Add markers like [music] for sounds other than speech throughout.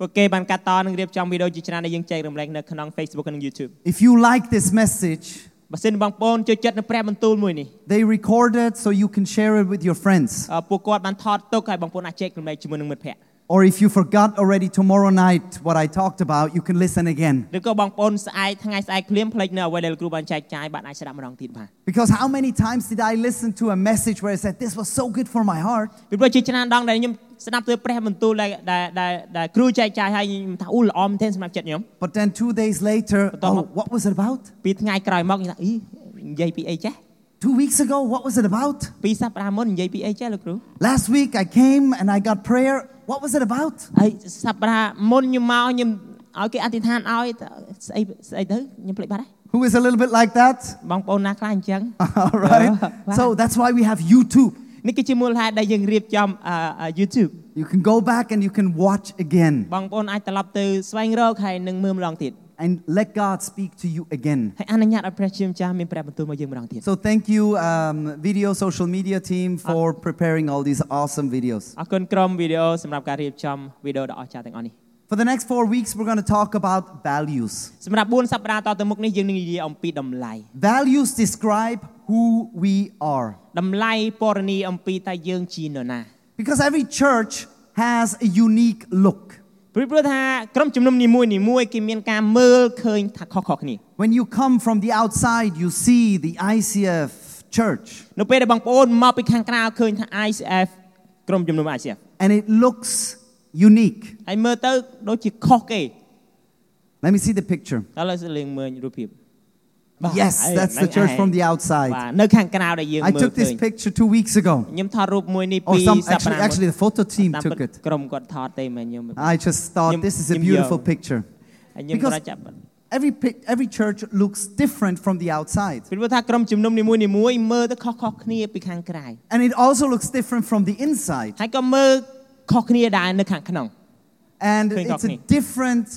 ពួកគេបានកាត់តនិងរៀបចំវីដេអូជាច្រើនដែលយើងចែករំលែកនៅក្នុង Facebook និង YouTube If you like this message, បើសិនបងប្អូនចូលចិត្តនៅព្រះបន្ទូលមួយនេះ they record it so you can share it with your friends. អ่าពួកគាត់បានថតទុកហើយបងប្អូនអាចចែករំលែកជាមួយនឹងមិត្តភ័ក្តិ Or if you forgot already tomorrow night what I talked about, you can listen again. ឬក៏បងប្អូនស្អែកថ្ងៃស្អែកភ្លាមភ្លេចនៅអ្វីដែលលោកគ្រូបានចែកចាយបាទអាចស្ដាប់ម្ដងទៀតបាទ Because how many times did I listen to a message where I said, This was so good for my heart? ពីព្រោះជាច្រើនដងដែលខ្ញុំ ស្ដាប់ទៅព្រះបន្ទូលដែលដែលដែលដែលគ្រូចែកចាយហើយខ្ញុំថាអូល្អមែនទែនសម្រាប់ចិត្តខ្ញុំ But then two days later, Betul. oh, what was it about? ពីថ្ងៃក្រោយមកខ្ញុំថាអីនិយាយពីអីចេះ Two weeks ago, what was it about? ពីសប្តាហ៍មុននិយាយពីអីចេះលោកគ្រូ Last week I came and I got prayer. What was it about? ហើយសប្តាហ៍មុនខ្ញុំមកខ្ញុំឲ្យគេអធិដ្ឋានឲ្យស្អីស្អីទៅខ្ញុំភ្លេចបាត់ហើយ Who is a little bit like that? បងប្អូនណាខ្លះអញ្ចឹង [laughs] All right. [laughs] Wow. So that's why we have YouTube. នេះគឺជាមូលហេតុដែលយើងរៀបចំអឺអឺ YouTube You can go back and you can watch again បងប្អូនអាចត្រឡប់ទៅស្វែងរកហើយនឹងមើលម្ដងទៀត and let God speak to you again. ហើយអនុញ្ញាតឲ្យព្រះជាម្ចាស់មានព្រះបន្ទូលមកយើងម្ដងទៀត So thank you, um, video social media team, for preparing all these awesome videos. អរគុណក្រុមវីដេអូសម្រាប់ការរៀបចំវីដេអូដ៏អស្ចារ្យទាំងអស់នេះ For the next four weeks, we're going to talk about values. សម្រាប់4សប្តាហ៍តទៅមុខនេះយើងនឹងនិយាយអំពីតម្លៃ Values describe who we are. តម្លៃពណ៌នាអំពីតើយើងជានរណា Because every church has a unique look. ព្រោះព្រោះថាក្រុមជំនុំនីមួយនីមួយគេមានការមើលឃើញថាខុសៗគ្នា When you come from the outside, you see the ICF church, នៅពេលដែលបងប្អូនមកពីខាងក្រៅឃើញថា ICF ក្រុមជំនុំ ICF and it looks unique. ហើយមើលទៅដូចជាខុសគេ Let me see the picture. តើលើសលេងមើលរូបភាព Yes, that's the church from the បា outside. ទនៅខាងក្រៅដែលយើង I មើល took ឃើ this ញ picture two weeks ago. ខ្ញុំថតរូបមួយនេះ Or ពី some សប្ actually, តាហ៍ actually the photo team តាម took ពិត it. ក្រុមគាត់ថតទេមែនខ្ញុំ I just thought Nhâm- this is a nhâm beautiful dơ. picture. ហើយខ្ញុំ Because- គាត់ចាប់ Every pic- every church looks different from the outside, ពីព្រោះថាក្រុមជំនុំនីមួយនីមួយមើលទៅខុសៗគ្នាពីខាងក្រៅ and it also looks different from the inside. ហើយក៏មើល ខុសគ្នាដែរនៅខាងក្នុង And Khuyên it's a góc different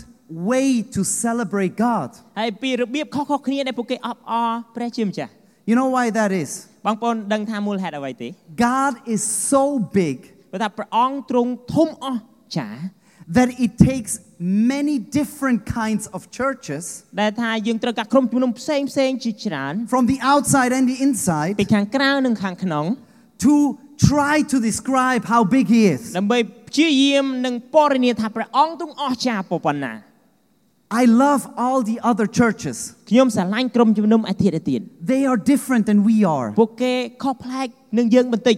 way to celebrate God. ហើយពីរបៀបខុសៗគ្នាដែលពួកគេអបអរព្រះជាម្ចាស់ You know why that is? បងប្អូនដឹងថាមូលហេតុអ្វីទេ God is so big ព្រោះថាព្រះអង្គទ្រង់ធំអស្ចារ្យ that it takes many different kinds of churches ដែលថាយើងត្រូវការក្រុមជំនុំផ្សេងផ្សេងជាច្រើន from the outside and the ពី inside ខាងក្រៅនិងខាងក្នុង to try to describe how big He is. ដើម្បីព្យាយាមនិងពណ៌នាថាព្រះអង្គទ្រង់អស្ចារ្យប៉ុណ្ណា I love all the other churches. ខ្ញុំស្រឡាញ់ក្រុមជំនុំអាធិរទៀត They are different than we are. ពួកគេខុសប្លែកនឹងយើងបន្តិច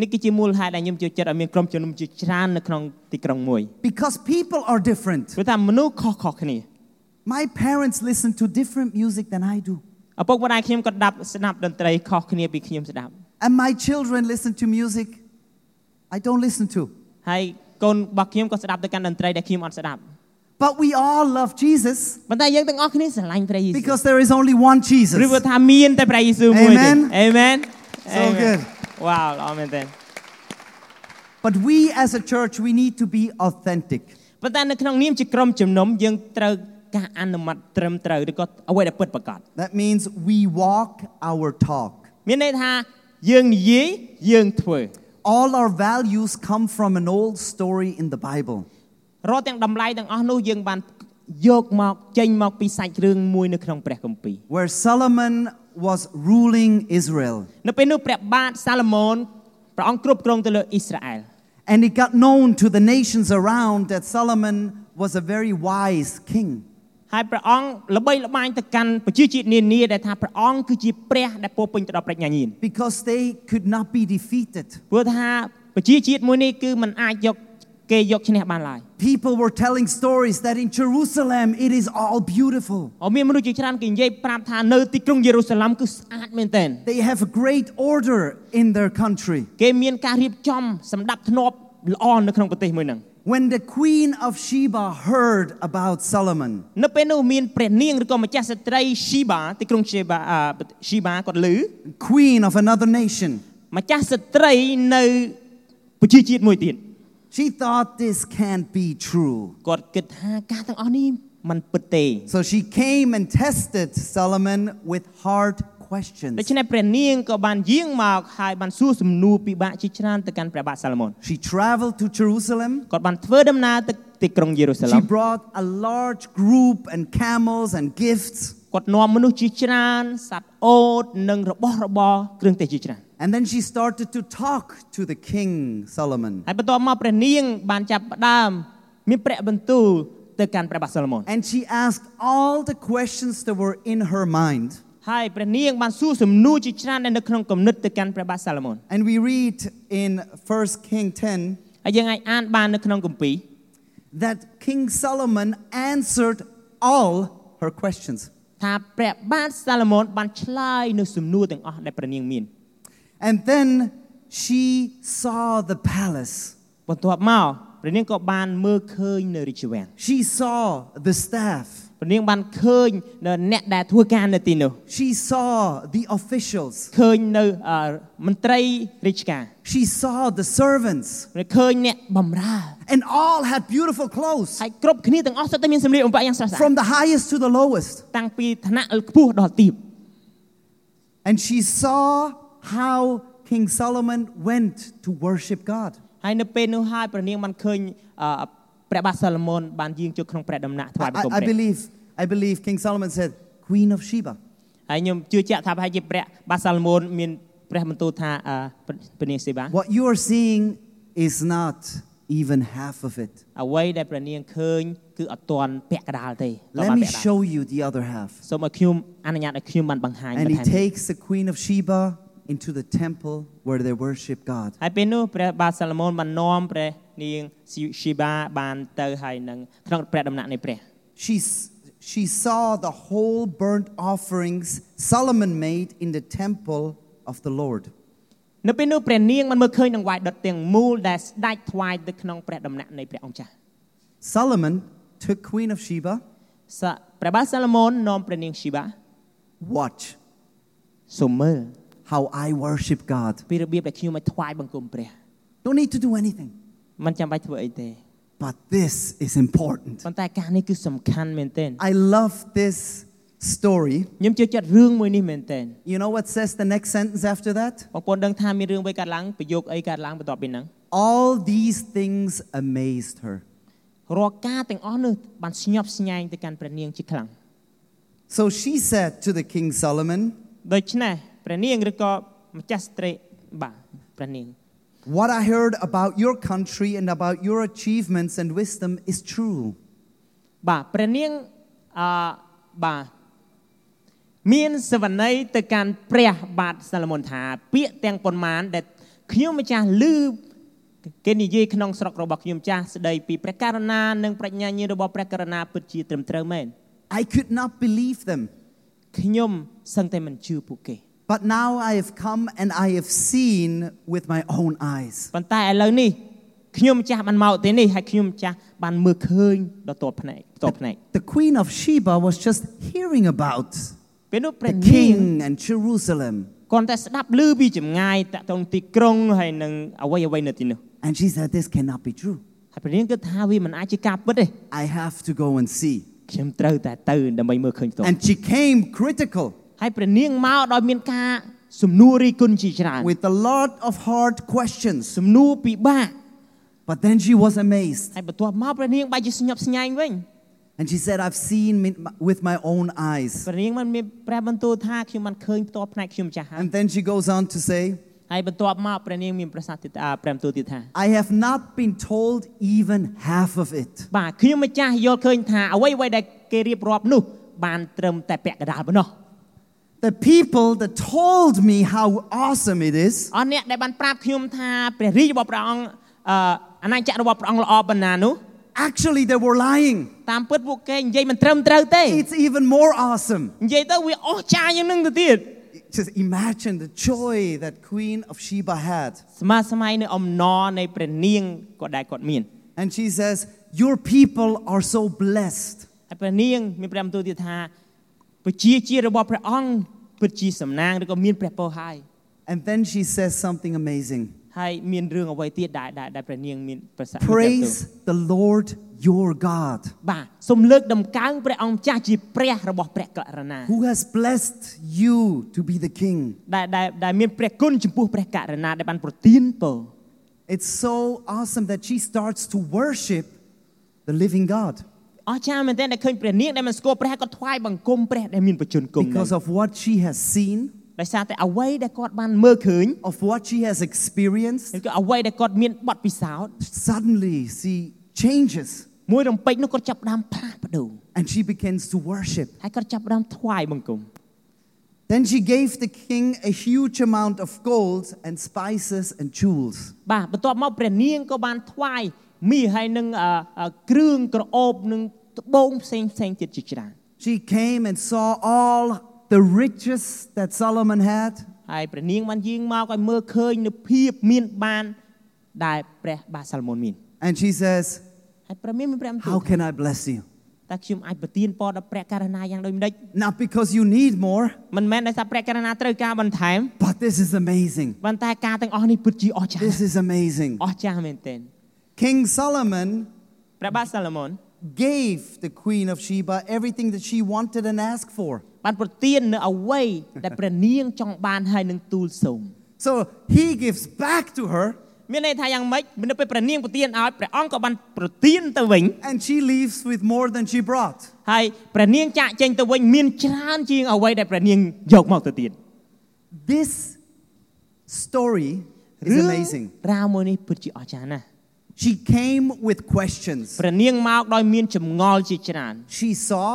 នេះគឺជាមូលហេតុដែលខ្ញុំចូលចិត្តឲ្យមានក្រុមជំនុំជាច្រើននៅក្នុងទីក្រុងមួយ Because people are different. ព្រោះថាមនុស្សខុសៗគ្នា My parents listen to different music than I do. ឪពុកម្ដាយខ្ញុំក៏ដាប់ស្ដាប់តន្ត្រីខុសគ្នាពីខ្ញុំស្ដាប់ And my children listen to music I don't listen to. ហើយកូនរបស់ខ្ញុំក៏ស្ដាប់ទៅកាន់តន្ត្រីដែលខ្ញុំអត់ស្ដាប់ But we all love Jesus ប៉ុន្តែយើងទាំងអស់គ្នាស្រឡាញ់ព្រះយេស៊ូវ because there is only one ព្រោះ Jesus. ថាមានតែព្រះយេស៊ូវមួយទេ Amen. អេមែន So good. វ៉ាវល្អមែនទេ But we as a church, we need to be authentic. ប៉ុន្តែនៅក្នុងនាមជាក្រុមជំនុំយើងត្រូវការអនុម័តត្រឹមត្រូវឬក៏អ្វីដែលពិតប្រាកដ That means we walk our talk. មានន័យថាយើងនិយាយយើងធ្វើ All our values come from an old story in the Bible. រាល់ទាំងតម្លៃទាំងអស់នោះយើងបានយកមកចេញមកពីសាច់រឿងមួយនៅក្នុងព្រះគម្ពីរ where Solomon was ruling Israel. នៅពេលនោះព្រះបាទសាឡូមោនព្រះអង្គគ្រប់គ្រងទៅលើអ៊ីស្រាអែល And it got known to the nations around that Solomon was a very wise king. ហើយព្រះអង្គល្បីល្បាញទៅកាន់ប្រជាជាតិនានាដែលថាព្រះអង្គគឺជាព្រះដែលពោរពេញទៅដោយប្រាជ្ញាញាណ because they could not be defeated. ព្រោះថាប្រជាជាតិមួយនេះគឺมันអាចយក គេយកឈ្នះបានឡើយ People were telling stories that in Jerusalem it is all beautiful. អមានមនុស្សជាច្រើនគេនិយាយប្រាប់ថានៅទីក្រុងយេរូសាឡិមគឺស្អាតមែនទែន They have a great order in their country. គេមានការរៀបចំសម្ដាប់ធ្នាប់ល្អនៅក្នុងប្រទេសមួយហ្នឹង When the queen of Sheba heard about Solomon, នៅពេលនោះមានព្រះនាងឬក៏ម្ចាស់ស្ត្រី Shiba ទីក្រុង Shiba អឺ Shiba គាត់ឮ queen of another nation, ម្ចាស់ស្ត្រីនៅប្រជាជាតិមួយទៀត she thought this can't be true. គាត់គិតថាការទាំងអស់នេះมันពិតទេ So she came and tested Solomon with hard questions. ដូច្នេះព្រះនាងក៏បានយាងមកហើយបានសួរសំណួរពិបាកជាច្រើនទៅកាន់ព្រះបាទសាឡូមោន She traveled to Jerusalem. គាត់បានធ្វើដំណើរទៅទីក្រុងយេរូសាឡិ She ម brought a large group and camels and gifts. គាត់នាំមនុស្សជាច្រើនសត្វអូតនិងរបស់របរគ្រឿងទេសជាច្រើន And then she started to talk to the king Solomon. ហើយបន្ទាប់មកព្រះនាងបានចាប់ផ្ដើមមានព្រះបន្ទូលទៅកាន់ព្រះបាទសាឡូមោន And she asked all the questions that were in her mind. ហើយព្រះនាងបានសួរសំណួរជាច្រើនដែលនៅក្នុងគំនិតទៅកាន់ព្រះបាទសាឡូមោន And we read in 1 King 10 ហើយយើងអាចអានបាននៅក្នុងគម្ពីរ that King Solomon answered all her questions. ថាព្រះបាទសាឡូមោនបានឆ្លើយនៅសំណួរទាំងអស់ដែលព្រះនាងមាន And then she saw the palace. បន្ទាប់មកព្រះនាងក៏បានមើលឃើញនៅរាជវាំង She saw the staff. ព្រះនាងបានឃើញនៅអ្នកដែលធ្វើការនៅទីនោះ She saw the officials. ឃើញនៅអឺមន្ត្រីរាជការ She saw the servants. ហើយឃើញអ្នកបម្រើ And all had beautiful clothes ហើយគ្រប់គ្នាទាំងអស់សុទ្ធតែមានសម្លៀកបំពាក់យ៉ាងស្រស់ស្អាត from the highest to the lowest. តាំងពីឋានៈខ្ពស់ដល់ទាប And she saw how King Solomon went to worship God. ហើយនៅពេលនោះហើយព្រះនាងបានឃើញអឺ ព្រះបាទសាឡូមោនបានយាងចូលក្នុងព្រះដំណាក់ថ្វាយបង្គំ I, I ព្រះ believe, I believe King Solomon said, Queen of Sheba. ហើយខ្ញុំជឿជាក់ថាប្រហែលជាព្រះបាទសាឡូមោនមានព្រះបន្ទូលថាអឺព្រះនាងសេបា What you are seeing is not even half of it. អ្វីដែលព្រះនាងឃើញគឺអត់ទាន់ពាក់កណ្ដាលទេអត់ Let បាន me ពាក់កណ្ដាល show you the other half. សូមឲ្យខ្ញុំអនុញ្ញាតឲ្យខ្ញុំបានបង្ហាញ And បន្ he ថែម takes the Queen of Sheba into the temple where they worship God. ហើយពេលនោះព្រះបាទសាឡូមោនបាននាំព្រះ នាងស៊ីបាបានទៅហើយនឹងក្នុងព្រះដំណាក់នៃព្រះ She, s- she saw the whole burnt offerings Solomon made in the temple of the Lord. នៅពេលនោះព្រះនាងបានមើលឃើញនឹងវាយដុតទាំងមូលដែលស្ដេចថ្វាយទៅក្នុងព្រះដំណាក់នៃព្រះអង្គចាស់ Solomon took Queen of Sheba, សព្រះបាទសាឡូមោននាំព្រះនាងស៊ីបា watch សូមមើល how I worship God. ពីរបៀបដែលខ្ញុំឲ្យថ្វាយបង្គំព្រះ Don't need to do anything. មិនចាំបាច់ធ្វើអីទេ But this is important. ប៉ុន្តែការនេះគឺសំខាន់មែនទែន I love this story. ខ្ញុំជឿចិត្តរឿងមួយនេះមែនទែន You know what says the next sentence after that? បងប្អូនដឹងថាមានរឿងអ្វីកើតឡើងប្រយោគអីកើតឡើងបន្ទាប់ពីហ្នឹង All these things amazed her. រាល់ការទាំងអស់នោះបានស្ញប់ស្ញែងទៅកាន់ព្រះនាងជាខ្លាំង So she said to the king Solomon, ដូច្នេះព្រះនាងឬក៏ម្ចាស់ស្ត្រីបាទព្រះនាង What I heard about your country and about your achievements and wisdom is true. បាទព្រះនាងអឺបាទមានសវន័យទៅកាន់ព្រះបាទសាឡូមោនថា ពាក្យទាំងប៉ុន្មានដែលខ្ញុំម្ចាស់ឮគេនិយាយក្នុងស្រុករបស់ខ្ញុំម្ចាស់ស្ដីពីព្រះករុណានិងប្រាជ្ញាញាណរបស់ព្រះករុណាពិតជាត្រឹមត្រូវមែន I could not believe them. ខ្ញុំសឹងតែមិនជឿពួកគេ But now I have come and I have seen with my own eyes. ប៉ុន្តែឥឡូវនេះខ្ញុំម្ចាស់បានមកទីនេះហើយខ្ញុំម្ចាស់បានមើលឃើញដល់តបភ្នែកតបភ្នែក The queen of Sheba was just hearing about ពេលនោះព្រះ the នាង king and Jerusalem. គាត់តែស្ដាប់ឮពីចម្ងាយតាក់ទងទីក្រុងហើយនឹងអ្វីអ្វីនៅទីនោះ And she said, This cannot be true. ហើយព្រះនាងគិតថាវាមិនអាចជាការពិតទេ I have to go and see. ខ្ញុំត្រូវតែទៅដើម្បីមើលឃើញផ្ទាល់ And she came critical ហើយព្រះនាងមកដោយមានការសំណួររីគុណជាច្រើន with a lot of hard questions. សំណួរពិបាក But then she was amazed. ហើយបន្ទាប់មកព្រះនាងបែរជាស្ញប់ស្ញែងវិញ And she said, I've seen mi- with my own eyes. ព្រះនាងបានមានព្រះបន្ទូលថាខ្ញុំបានឃើញផ្ទាល់ផ្នែកខ្ញុំម្ចាស់ហើយ And then she goes on to say, ហើយបន្ទាប់មកព្រះនាងមានប្រសាសន៍ទៀតអាព្រះបន្ទូលទៀតថា I have not been told even half of it. បាទខ្ញុំម្ចាស់យល់ឃើញថាអ្វីអ្វីដែលគេរៀបរាប់នោះ បានត្រឹមតែពាក់កណ្ដាលប៉ុណ្ណោះ The people that told me how awesome it is អស់អ្នកដែលបានប្រាប់ខ្ញុំថាព្រះរាជរបស់ព្រះអង្គអឺអាណាចក្ររបស់ព្រះអង្គល្អប៉ុណ្ណានោះ actually they were lying. តាមពិតពួកគេនិយាយមិនត្រឹមត្រូវទេ It's even more awesome. និយាយទៅវាអស្ចារ្យយ៉ាងនឹងទៅទៀត Just imagine the joy that Queen of Sheba had. ស្មាស្មៃនៅអំណរនៃព្រះនាងក៏ដែលគាត់មាន And she says, Your people are so blessed. ហើយព្រះនាងមានព្រះបន្ទូលទៀតថា ប្រជាជាតិរបស់ព្រះអង្គពិតជាសំណាងឬក៏មានព្រះពរហើយ And then she says something amazing ហើយមានរឿងអ្វីទៀតដែលដែលដែលព្រះនាងមានប្រសាសន៍មានព្រះបន្ទូល Praise the Lord your God, បាទសូមលើកដំកើងព្រះអង្គម្ចាស់ជាព្រះរបស់ព្រះករុណា who has blessed you to be the king. ដែលដែលដែលមានព្រះគុណចំពោះព្រះករុណាដែលបានប្រទានពរ It's so awesome that she starts to worship the living God អស្ចារ្យមែនទែនដែលឃើញព្រះនាងដែលមិនស្គាល់ព្រះក៏ថ្វាយបង្គំព្រះដែលមានបជនគុំ because of what she has seen, ដោយសារតែអ្វីដែលគាត់បានមើលឃើញ of what she has experienced. ឬក៏អ្វីដែលគាត់មានបទពិសោធន៍ Suddenly, she changes មួយរំពេចនោះគាត់ចាប់ផ្ដើមផ្លាស់ប្ដូរ and she begins to worship. ហើយគាត់ចាប់ផ្ដើមថ្វាយបង្គំ Then she gave the king a huge amount of gold and spices and jewels. បាទបន្ទាប់មកព្រះនាងក៏បានថ្វាយ មាសហើយនឹងអឺអឺគ្រឿងក្រអូបនិងត្បូងផ្សេងផ្សេងទៀតជាច្រើន She came and saw all the riches that Solomon had. ហើយព្រះនាងបានយាងមកឲ្យមើលឃើញនូវភាពមានបានដែលព្រះបាទសាឡមុនមាន And she says, ហើយព្រះមានមានព្រះបន្ទូល How can I bless you? តើខ្ញុំអាចប្រទានពរដល់ព្រះករណាយ៉ាងដូចម្ដេច Not because you need more, មិនមែនដោយសារព្រះករណាត្រូវការបន្ថែម but this is amazing. ប៉ុន្តែការទាំងអស់នេះពិតជាអស្ចារ្យ This is amazing. អស្ចារ្យមែនទែន King Solomon ព្រះបាទសាឡមុន gave the queen of Sheba everything that she wanted and asked for. បានប្រទាននៅអ្វីដែលព្រះនាងចង់បានហើយនឹងទូលសូម So he gives back to her មានន័យថាយ៉ាងម៉េចនៅពេលព្រះនាងប្រទានឲ្យព្រះអង្គក៏បានប្រទានទៅវិញ and she leaves with more than she brought. ហើយព្រះនាងចាក់ចេញទៅវិញមានច្រើនជាងអ្វីដែលព្រះនាងយកមកទៅទៀត This story is រឿង amazing. រ៉ាវមួយនេះពិតជាអស្ចារ្យណាស់ She came with questions. ព្រះនាងមកដោយមានចម្ងល់ជាច្រើន She saw,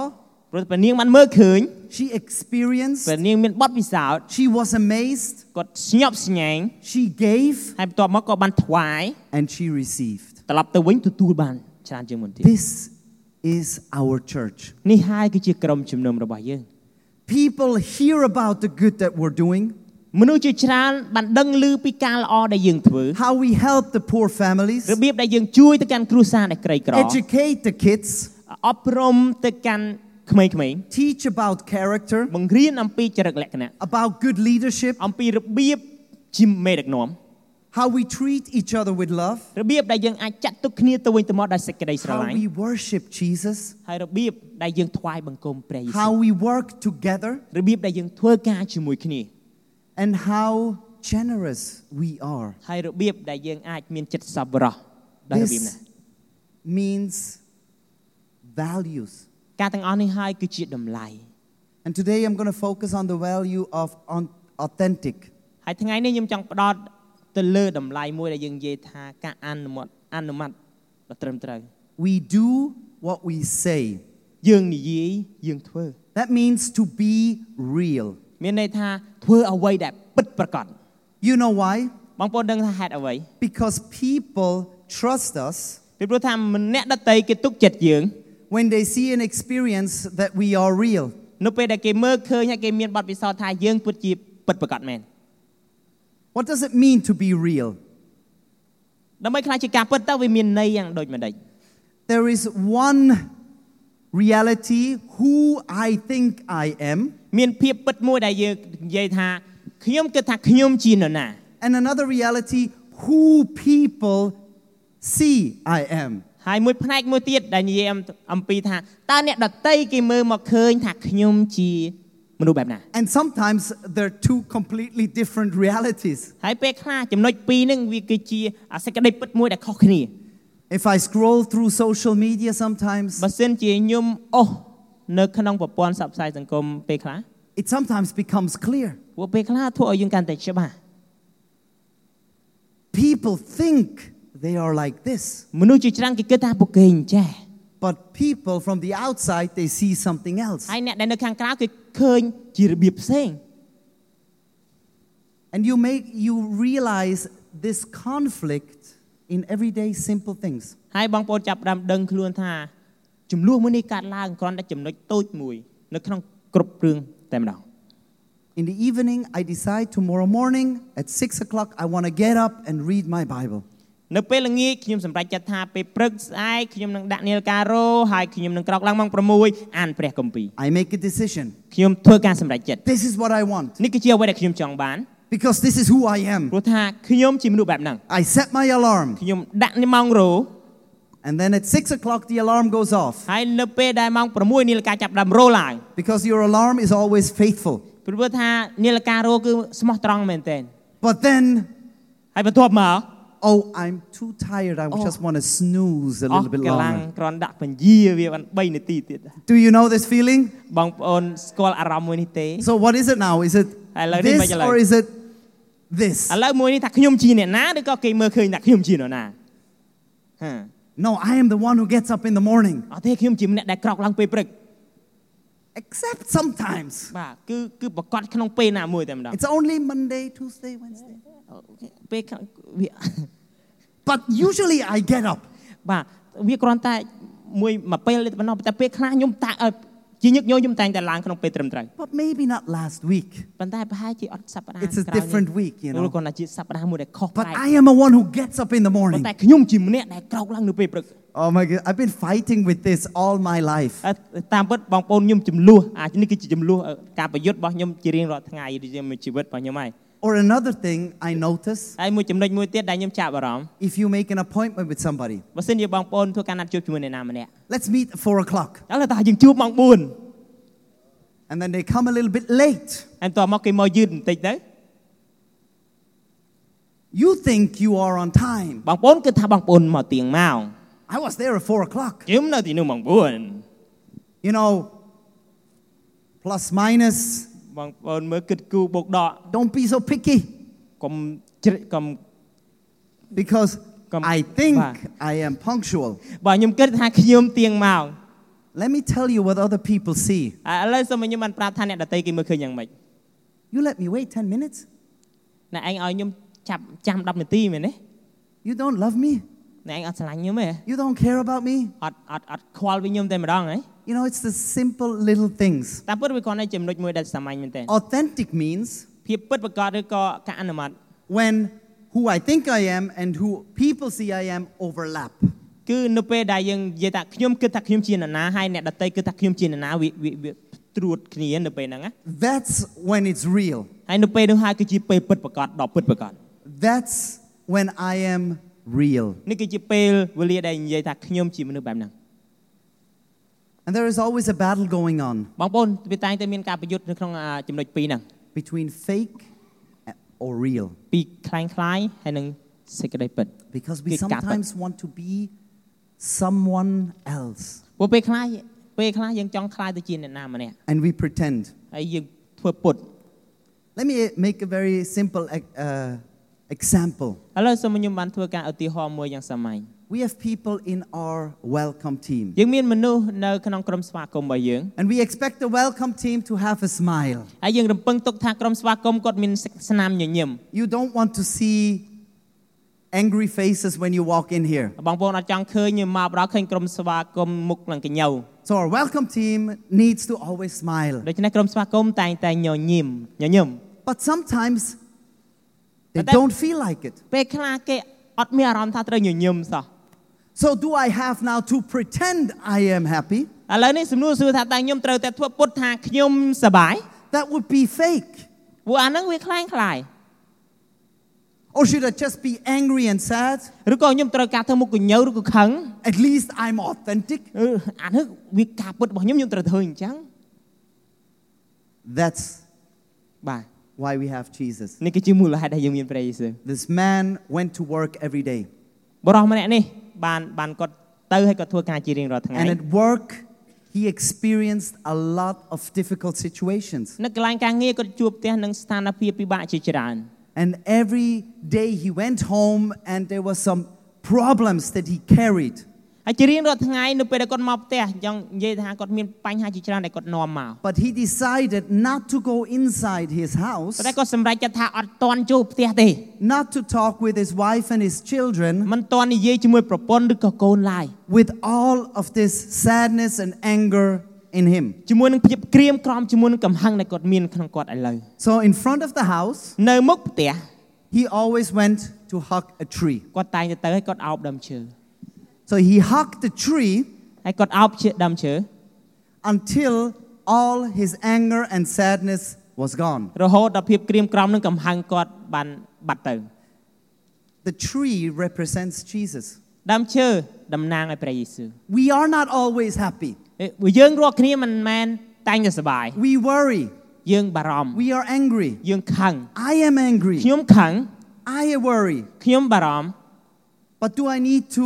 ព្រោះព្រះនាងបានមើលឃើញ she experienced, ព្រះនាងមានបទពិសោធន៍ she was amazed, គាត់ស្ញប់ស្ញែង she gave, ហើយបន្ទាប់មកក៏បានថ្វាយ and she received. ត្រឡប់ទៅវិញទទួលបានច្រើនជាងមុនទៀត This is our church. នេះហើយគឺជាក្រុមជំនុំរបស់យើង People hear about the good that we're doing, មនុស្សជាច្រើនបានដឹងឮពីការល្អដែលយើងធ្វើ how we help the poor families, របៀបដែលយើងជួយទៅកាន់គ្រួសារដែលក្រីក្រ educate the kids, អប់រំទៅកាន់ក្មេងៗ teach about character, បង្រៀនអំពីចរិតលក្ខណៈ about good leadership, អំពីរបៀបជាមេដឹកនាំ how we treat each other with love, របៀបដែលយើងអាចចាត់ទុកគ្នាទៅវិញទៅមកដោយសេចក្តីស្រ how ឡាញ់ we worship Jesus, ហើយរបៀបដែលយើងថ្វាយបង្គំព្រះយេស៊ូ how វ we work together, របៀបដែលយើងធ្វើការជាមួយគ្នា and how generous we are. ហើយរបៀបដែលយើងអាចមានចិត្តសប្បុរសដោយរបៀបណា This means values. ការទាំងអស់នេះហើយគឺជាតម្លៃ And today I'm going to focus on the value of on- authentic. ហើយថ្ងៃនេះខ្ញុំចង់ផ្ដោតទៅលើតម្លៃមួយដែលយើងនិយាយថាការអនុម័តអនុម័តដ៏ត្រឹមត្រូវ We do what we say. យើងនិយាយយើងធ្វើ That means to be real. មានន័យថាធ្វើអ្វីដែលពិតប្រាកដ You know why? បងប្អូនដឹងថាហេតុអ្វី Because people trust us ពីព្រោះថាម្នាក់ដតីគេទុកចិត្តយើង when they see and experience that we are real. នៅពេលដែលគេមើលឃើញហើយគេមានបទពិសោធន៍ថាយើងពិតជាពិតប្រាកដមែន What does it mean to be real? ដើម្បីខ្លាចជាការពិតទៅវាមានន័យយ៉ាងដូចម្ដេច There is one reality who I think I am, មានភាពពិតមួយដែលយើងនិយាយថាខ្ញុំគិតថាខ្ញុំជានរណា and another reality who people see I am. ហើយមួយផ្នែកមួយទៀតដែលនិយាយអំអំពីថាតើអ្នកដតីគេមើលមកឃើញថាខ្ញុំជាមនុស្សបែបណា And sometimes they're two completely different realities. ហើយពេលខ្លះចំណុចពីរហ្នឹងវាគឺជាអាសេចក្តីពិតមួយដែលខុសគ្នា If I scroll through social media sometimes, បើសិនជាខ្ញុំអស់ នៅក្នុងប្រព័ន្ធផ្សព្វផ្សាយសង្គមពេលខ្លះ it sometimes becomes clear. ព្រោះពេលខ្លះធ្វើឲ្យយើងកាន់តែច្បាស់ People think they are like this, មនុស្សជាច្រើនគេគិតថាពួកគេអញ្ចេះ but people from the outside they see something else. ហើយអ្នកដែលនៅខាងក្រៅគេឃើញជារបៀបផ្សេង And you make you realize this conflict in everyday simple things. ហើយបងប្អូនចាប់ផ្ដើមដឹងខ្លួនថា ចំនួនមួយនេះកើតឡើងគ្រាន់តែចំណុចតូចមួយ នៅក្នុងគ្រប់រឿងតែម្ដង In the evening, I decide tomorrow morning at six o'clock I want to get up and read my Bible. នៅពេលល្ងាចខ្ញុំសម្រេចចិត្តថាពេលព្រឹកស្អែកខ្ញុំនឹងដាក់នាឡិការោហើយខ្ញុំនឹងក្រោកឡើងម៉ោង6អានព្រះគម្ពីរ I make a decision. ខ្ញុំធ្វើការសម្រេចចិត្ត This is what I want នេះគឺជាអ្វីដែលខ្ញុំចង់បាន because this is who I am. ព្រោះថាខ្ញុំជាមនុស្សបែបហ្នឹង I set my alarm, ខ្ញុំដាក់ម៉ោងរោ and then at six o'clock the alarm goes off ហើយនៅពេលដែលម៉ោង6នាឡិកាចាប់ផ្ដើមរោឡើង because your alarm is always faithful. ព្រោះថានាឡិការោគឺស្มោះត្រង់មែនទែន But then, ហើយបន្ទាប់មក oh, I'm too tired. I Oh. just want to snooze a អស់ little bit កម្លាំង longer. គ្រាន់ដាក់ពញាវាបាន3នាទីទៀត Do you know this feeling? បងប្អូនស្គាល់អារម្មណ៍មួយនេះទេ So what is it now? Is it Hello, this Hello. or is it this? ឥឡូវមួយនេះថាខ្ញុំជាអ្នកណាឬក៏គេមើលឃើញថាខ្ញុំជានរណាហា No, I am the one who gets up in the morning. អត់ទេខ្ញុំជាម្នាក់ដែលក្រោកឡើងពេលព្រឹក Except sometimes. បាទគឺគឺប្រកាសក្នុងពេលណាមួយតែម្ដង It's only Monday, Tuesday, Wednesday. ពេលខាងវា But usually I get up. បាទវាគ្រាន់តែមួយមួយពេលទេប៉ុណ្ណោះតែពេលខ្លះខ្ញុំតែឲ្យ ជាញឹកញយខ្ញុំតែងតែឡើងក្នុងពេលត្រឹមត្រូវ But maybe not last week. ប៉ុន្តែប្រហែលជាអត់សប្តាហ៍ It's a ក្រោយនេះ different week, you ឬ know. ក៏ណាជាសប្តាហ៍មួយដែលខុសប្ But លែក I am the one who gets up in the ប៉ុ morning. ន្តែខ្ញុំជាម្នាក់ដែលក្រោកឡើងនៅពេលព្រឹក Oh my God. I've been fighting with this all my life. អឺតាមពិតបងប្អូនខ្ញុំចំនួនអានេះគឺជាចំនួនការប្រយុទ្ធរបស់ខ្ញុំជារៀងរាល់ថ្ងៃជាមួយជីវិតរបស់ខ្ញុំហើយ Or another thing I notice ហើយមួយចំណុចមួយទៀតដែលខ្ញុំចាប់អារម្មណ៍ if you make an appointment with somebody, បើសិនជាបងប្អូនធ្វើការណាត់ជួបជាមួយអ្នកណាម្នាក់ let's meet at four o'clock. ដល់តែយើងជួបម៉ោង4 And then they come a little bit late. ហើយបន្ទាប់មកគេមកយឺតបន្តិចទៅ You think you are on time. បងប្អូនគិតថាបងប្អូនមកទៀងម៉ោង I was there at four o'clock. ខ្ញុំនៅទីនោះម៉ោង You know, plus minus. 4បងប្អូនមើលគិតគូបូកដក Don't be so picky កុំជ្រិកកុំ because Come- I think Bye. I am punctual. បើខ្ញុំគិតថាខ្ញុំទៀងម៉ោង Let me tell you what other people see. ហើយឥឡូវសូមឲ្យខ្ញុំបានប្រាប់ថាអ្នកដតីគេមើលឃើញយ៉ាងម៉េច You let me wait 10 minutes? អ្នកឯងឲ្យខ្ញុំចាប់ចាំ10នាទីមែនទេ You don't love me? អ្នកឯងអត់ស្រឡាញ់ខ្ញុំទេ You don't care about me? អត់អត់អត់ខ្វល់ពីខ្ញុំតែម្ដងហ៎ You know, it's the simple little things. តាមពិតវាគ្រាន់តែចំណុចមួយដែលសាមញ្ញមែនទែន Authentic means ភាពពិតប្រាកដឬក៏ការអនុម័ត when who I think I am and who people see I am overlap. គឺនៅពេលដែលយើងនិយាយថាខ្ញុំគិតថាខ្ញុំជានរណាហើយអ្នកដតីគិតថាខ្ញុំជានរណាវាវាវាត្រួតគ្នានៅពេលហ្នឹងណា That's when it's real. ហើយនៅពេលនោះហើយគឺជាពេលពិតប្រាកដដ៏ពិតប្រាកដ That's when I am real. នេះគឺជាពេលវេលាដែលនិយាយថាខ្ញុំជាមនុស្សបែបហ្នឹង And there is always a battle going on បងប្អូនវាតែងតែមានការប្រយុទ្ធនៅក្នុងអាចំណុចពីរហ្នឹង between fake or real ពីคล้ายคล้ายៗហើយនឹងសេចក្តីពិត because we Cái cặp ấy. sometimes want to be someone else ព្រោះពេលខ្លះពេលខ្លះយើងចង់ខ្លាយទៅជាអ្នកណាម្នាក់ and we pretend. ហើយយើងធ្វើពុត Let me make a very simple uh, example. ឥឡូវសូមខ្ញុំបានធ្វើការឧទាហរណ៍មួយយ៉ាងសាមញ្ញ We have people in our welcome team យើងមានមនុស្សនៅក្នុងក្រុមស្វាគមន៍របស់យើង and we expect the welcome team to have a smile. ហើយយើងរំពឹងទុកថាក្រុមស្វាគមន៍គាត់មានស្នាមញញឹម You don't want to see angry faces when you walk in here. បងប្អូនអត់ចង់ឃើញមកបដល់ឃើញក្រុមស្វាគមន៍មុខនឹងកញ្ញូ So our welcome team needs to always smile. ដូច្នេះក្រុមស្វាគមន៍តែងតែញញឹមញញឹម But sometimes they But that- don't feel like it. ពេលខ្លះគេអត់មានអារម្មណ៍ថាត្រូវញញឹមសោះ So do I have now to pretend I am happy? ឥឡូវនេះសំណួរសួរថាតើខ្ញុំត្រូវតែធ្វើពុតថាខ្ញុំសប្បាយ That would be fake. ព្រោះអាហ្នឹងវាคล้ายคล้าย Or should I just be angry and sad? ឬក៏ខ្ញុំត្រូវការធ្វើមុខកញ្ញូឬក៏ខឹង At least I'm authentic. អឺអានេះវាការពុតរបស់ខ្ញុំខ្ញុំត្រូវធ្វើអញ្ចឹង That's បាទ why we have Jesus. នេះគឺជាមូលហេតុដែលយើងមានព្រះយេស៊ូវ This man went to work every day. បរិសម្នាក់នេះ បានបានគាត់ទៅហើយគាត់ធ្វើការជារៀងរាល់ថ្ងៃ And at work, he experienced a lot of difficult situations. នៅកន្លែងការងារគាត់ជួបផ្ទះនឹងស្ថានភាពពិបាកជាច្រើន And every day he went home and there were some problems that he carried. ហើយជារៀងរាល់ថ្ងៃនៅពេលដែលគាត់មកផ្ទះចង់និយាយថាគាត់មានបញ្ហាជាច្រើនដែលគាត់នាំមក But he decided not to go inside his house, ប៉ុន្តែគាត់សម្រេចចិត្តថាអត់តន់ចូលផ្ទះទេ not to talk with his wife and his children, មិនតន់និយាយជាមួយប្រពន្ធឬក៏កូនឡើយ with all of this sadness and anger in him. ជាមួយនឹងភាពក្រៀមក្រំជាមួយនឹងកំហឹងដែលគាត់មានក្នុងគាត់ឥឡូវ So in front of the house, នៅមុខផ្ទះ he always went to hug a tree. គាត់តែងទៅទៅហើយគាត់អោបដើមឈើ So he hugged the tree ហើយគាត់អោបឈើដើមឈើ until all his anger and sadness was gone. រហូតដល់ភាពក្រៀមក្រំនិងកំហឹងគាត់បានបាត់ទៅ The tree represents Jesus. ដើមឈើតំណាងឲ្យព្រះយេស៊ូវ We are not always happy. អេយើងរាល់គ្នាមិនមែនតែងតែសប្បាយ We worry. យើងបារម្ភ We are angry. យើងខឹង I am angry. ខ្ញុំខឹង I worry. ខ្ញុំបារម្ភ But do I need to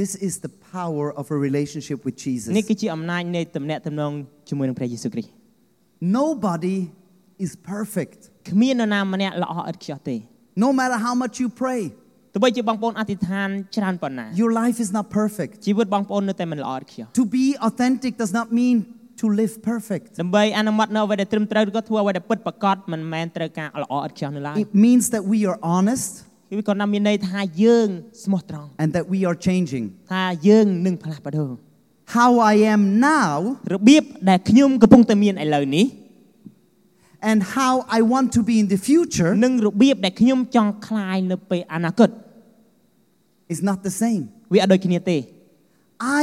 This is the power of a relationship with Jesus. នេះគឺជាអំណាចនៃទំនាក់ទំនងជាមួយនឹងព្រះយេស៊ូវគ្រីស្ទ Nobody is perfect. គ្មាននរណាម្នាក់ល្អឥតខ្ចោះទេ No matter how much you pray, ទោះបីជាបងប្អូនអធិដ្ឋានច្រើនប៉ុណ្ណា your life is not perfect. ជីវិតបងប្អូននៅតែមិនល្អឥតខ្ចោះ To be authentic does not mean to live perfect. ដើម្បីអនុម័តនៅអ្វីដែលត្រឹមត្រូវឬក៏ធ្វើអ្វីដែលពិតប្រាកដមិនមែនត្រូវការល្អឥតខ្ចោះនៅឡើយ It means that we are honest គឺគាត់ណាមានន័យថាយើងស្មោះត្រង់ and that we are changing. ថាយើងនឹងផ្លាស់ប្ដូរ How I am now របៀបដែលខ្ញុំកំពុងតែមានឥឡូវនេះ and how I want to be in the future និងរបៀបដែលខ្ញុំចង់คลายនៅពេលអនាគត is not the same. វាអត់ដូចគ្នាទេ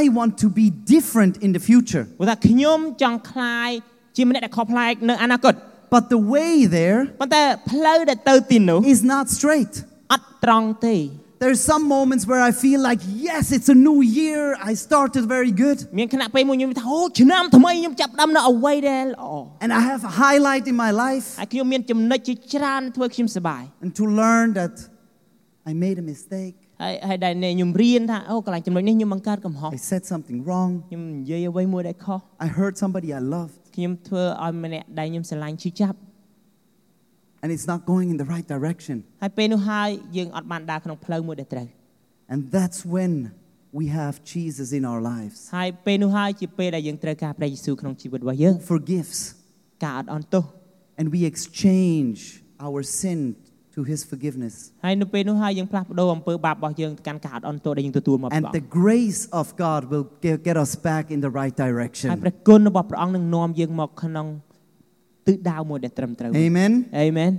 I want to be different in the future. ព្រោះថាខ្ញុំចង់คลายជាម្នាក់ដែលខុសប្លែកនៅអនាគត But the way there ប៉ុន្តែផ្លូវដែលទៅទីនោះ is not straight. អត់ត្រង់ទេ There's some moments where I feel like, yes, it's a new year. I started very good. មានខណៈពេលមួយខ្ញុំថាអូឆ្នាំថ្មីខ្ញុំចាប់ផ្ដើមនៅអ្វីដែលល្អ And I have a highlight in my life. ហើយខ្ញុំមានចំណុចជាច្រើនធ្វើឲ្យខ្ញុំសប្បាយ And to learn that I made a mistake, ហើយហើយដែលខ្ញុំរៀនថាអូកន្លែងចំណុចនេះខ្ញុំបង្កើតកំហុស I said something wrong, ខ្ញុំនិយាយអ្វីមួយដែលខុស I hurt somebody I loved, ខ្ញុំធ្វើឲ្យម្នាក់ដែលខ្ញុំស្រឡាញ់ឈឺចាប់ and it's not going in the right direction. ហើយពេលនោះហើយយើងអត់បានដើរក្នុងផ្លូវមួយដែលត្រូវ And that's when we have Jesus in our lives. ហើយពេលនោះហើយជាពេលដែលយើងត្រូវការព្រះយេស៊ូវក្នុងជីវិតរបស់យើង Forgives. ការអត់អន់ទោស And we exchange our sin to his forgiveness. ហើយនៅពេលនោះហើយយើងផ្លាស់ប្ដូរអំពើបាបរបស់យើងទៅកាន់ការអត់អន់ទោសដែលយើងទទួលមកពី And ព្រះអង្គ the grace of God will get, get us back in the right ហើយ direction. ព្រះគុណរបស់ព្រះអង្គនឹងនាំយើងមកក្នុង ទិសដៅមួយដែលត្រឹមត្រូវ Amen. អេមែន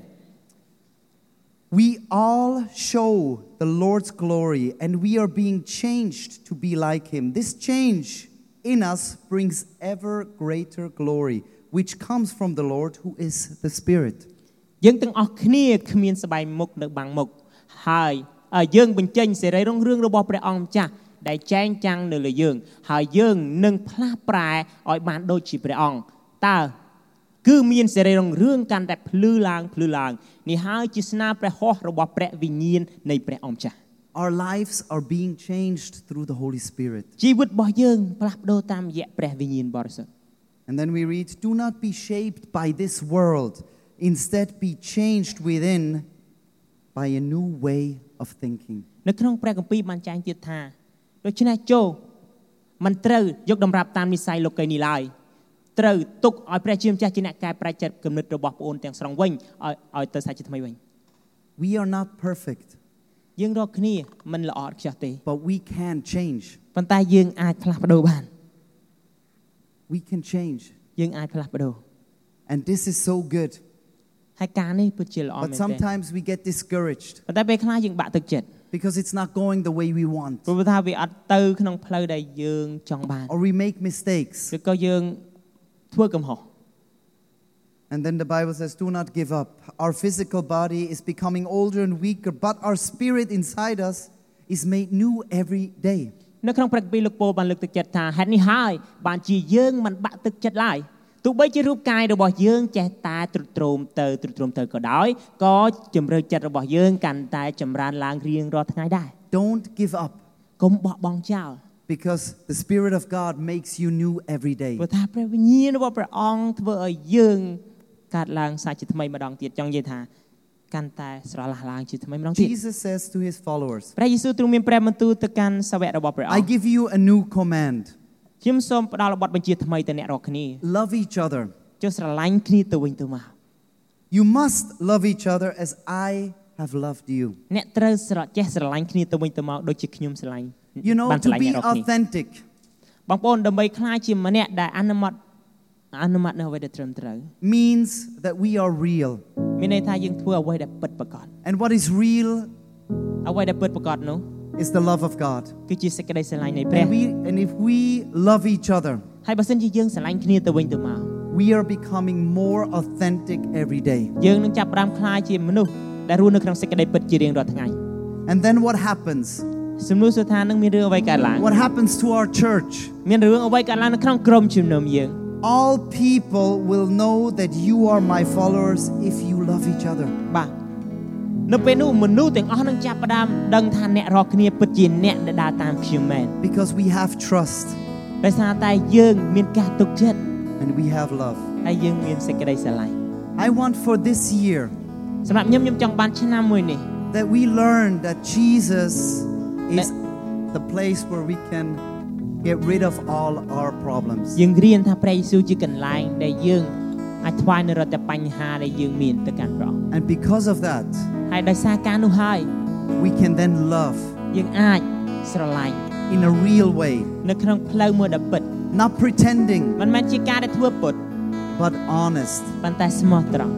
We all show the Lord's glory and we are being changed to be like Him. This change in us brings ever greater glory, which comes from the Lord who is the Spirit. យើងទាំងអស់គ្នាគ្មានស្បែកមុខនៅបាំងមុខហើយហើយយើងបញ្ចេញសេរីរុងរឿងរបស់ព្រះអង្គម្ចាស់ដែលចែងចាំងនៅលើយើង ហើយយើងនឹងផ្លាស់ប្រែឲ្យបានដូចជាព្រះអង្គតើ គឺមានសេរីរុងរឿងកាន់តែភ្លឺឡើងភ្លឺឡើងនេះហើយជាស្នាព្រះហស្ថរបស់ព្រះវិញ្ញាណនៃព្រះអង្គម្ចាស់ Our lives are being changed through the Holy Spirit. ជីវិតរបស់យើងផ្លាស់ប្ដូរតាមរយៈព្រះវិញ្ញាណបរិសុទ្ធ And then we read, Do not be shaped by this world, instead, be changed within by a new way of thinking. នៅក្នុងព្រះគម្ពីរបានចែងទៀតថាដូច្នេះចូលមិនត្រូវយកតម្រាប់តាមនិស័យលោកីនេះឡើយ ត្រូវទុកឲ្យព្រះជាម្ចាស់ជាអ្នកកែប្រែចិត្តគំនិតរបស់ប្អូនទាំងស្រុងវិញឲ្យឲ្យទៅសាច់ជាថ្មីវិញ We are not perfect, យើងរកគ្នាមិនល្អឥតខ្ចោះទេ but we can change. ប៉ុន្តែយើងអាចផ្លាស់ប្ដូរបាន We can change. យើងអាចផ្លាស់ប្ដូរ And this is so good. ហើយការនេះពិតជាល្អមែ But នទេ sometimes we get discouraged ប៉ុន្តែពេលខ្លះយើងបាក់ទឹកចិត្ត because it's not going the way we want, ព្រោះថាវាអត់ទៅក្នុងផ្លូវដែលយើងចង់បាន or we make mistakes. ឬក៏យើង ធ្វើកំហុស And then the Bible says, Do not give up. Our physical body is becoming older and weaker, but our spirit inside us is made new every day. នៅក្នុងព្រះគម្ពីរលោកពោលបានលើកទឹកចិត្តថាហេតុនេះហើយបានជាយើងមិនបាក់ទឹកចិត្តឡើយទោះបីជារូបកាយរបស់យើងចេះតែទ្រុឌទ្រោមទៅទ្រុឌទ្រោមទៅក៏ដោយក៏ជំរឿចិត្តរបស់យើងកាន់តែចម្រើនឡើងរៀងរាល់ថ្ងៃដែរ Don't give up កុំបោះបង់ចោល because the Spirit of God makes you new every day. ព្រោះថាព្រះវិញ្ញាណរបស់ព្រះអង្គធ្វើឲ្យយើងកើតឡើងសាជាថ្មីម្ដងទៀតចង់និយាយថាកាន់តែស្រឡះឡើងជាថ្មីម្ដងទៀត Jesus says to his followers, ព្រះយេស៊ូវទ្រង់មានព្រះបន្ទូលទៅកាន់សាវករបស់ព្រះអ I ង្គ give you a new command ខ្ញុំសូមផ្ដល់បទបញ្ជាថ្មីទៅអ្នករាល់គ្នា love each other. ចុះស្រឡាញ់គ្នាទៅវិញទៅមក You must love each other as I have loved you. អ្នកត្រូវស្រចេះស្រឡាញ់គ្នាទៅវិញទៅមកដូចជាខ្ញុំស្រឡាញ់ You know, បានស្រ to ឡាញ់ be អ្នករាល់គ្នា authentic, បងប្អូនដើម្បីខ្លាចជាម្នាក់ដែលអនុម័តអនុម័តនៅអ្វីដែលត្រឹមត្រូវ means that we are real. មានន័យថាយើងធ្វើអ្វីដែលពិតប្រាកដ And what is real អ្វីដែលពិតប្រាកដនោះ is the love of God. គឺជាសេចក្តីស្រឡាញ់នៃព្រះ And, we, and if we love each other, ហើយបើសិនជាយើងស្រឡាញ់គ្នាទៅវិញទៅមក we are becoming more authentic every day. យើងនឹងចាប់ផ្ដើមខ្លាចជាមនុស្សដែលរស់នៅក្នុងសេចក្តីពិតជារៀងរាល់ថ្ងៃ And then what happens? សំណួរសួរថានឹងមានរឿងអ្វីកើតឡើង What happens to our church? មានរឿងអ្វីកើតឡើងនៅក្នុងក្រុមជំនុំយើង All people will know that you are my followers if you love each other. បាទនៅពេលនោះមនុស្សទាំងអស់នឹងចាប់ផ្ដើមដឹងថាអ្នករាល់គ្នាពិតជាអ្នកដែលដើរតាមខ្ញុំមែន Because we have trust ដោយសារតែយើងមានការទុកចិត្ត and we have love. ហើយយើងមានសេចក្តីស្រឡាញ់ I want for this year សម្រាប់ខ្ញុំខ្ញុំចង់បានឆ្នាំមួយនេះ that we learn that Jesus is the place where we can get rid of all our problems. យើងរៀនថាព្រះយេស៊ូវជាកន្លែងដែលយើងអាចថ្វាយនៅរាល់តែបញ្ហាដែលយើងមានទៅកាន់ព្រះអង្គ And because of that, ហើយដោយសារការនោះហើយ we can then love យើងអាចស្រឡាញ់ in a real way, នៅក្នុងផ្លូវមួយដែលពិត not pretending, មិនមែនជាការដែលធ្វើពុត but honest. ប៉ុន្តែស្មោះត្រង់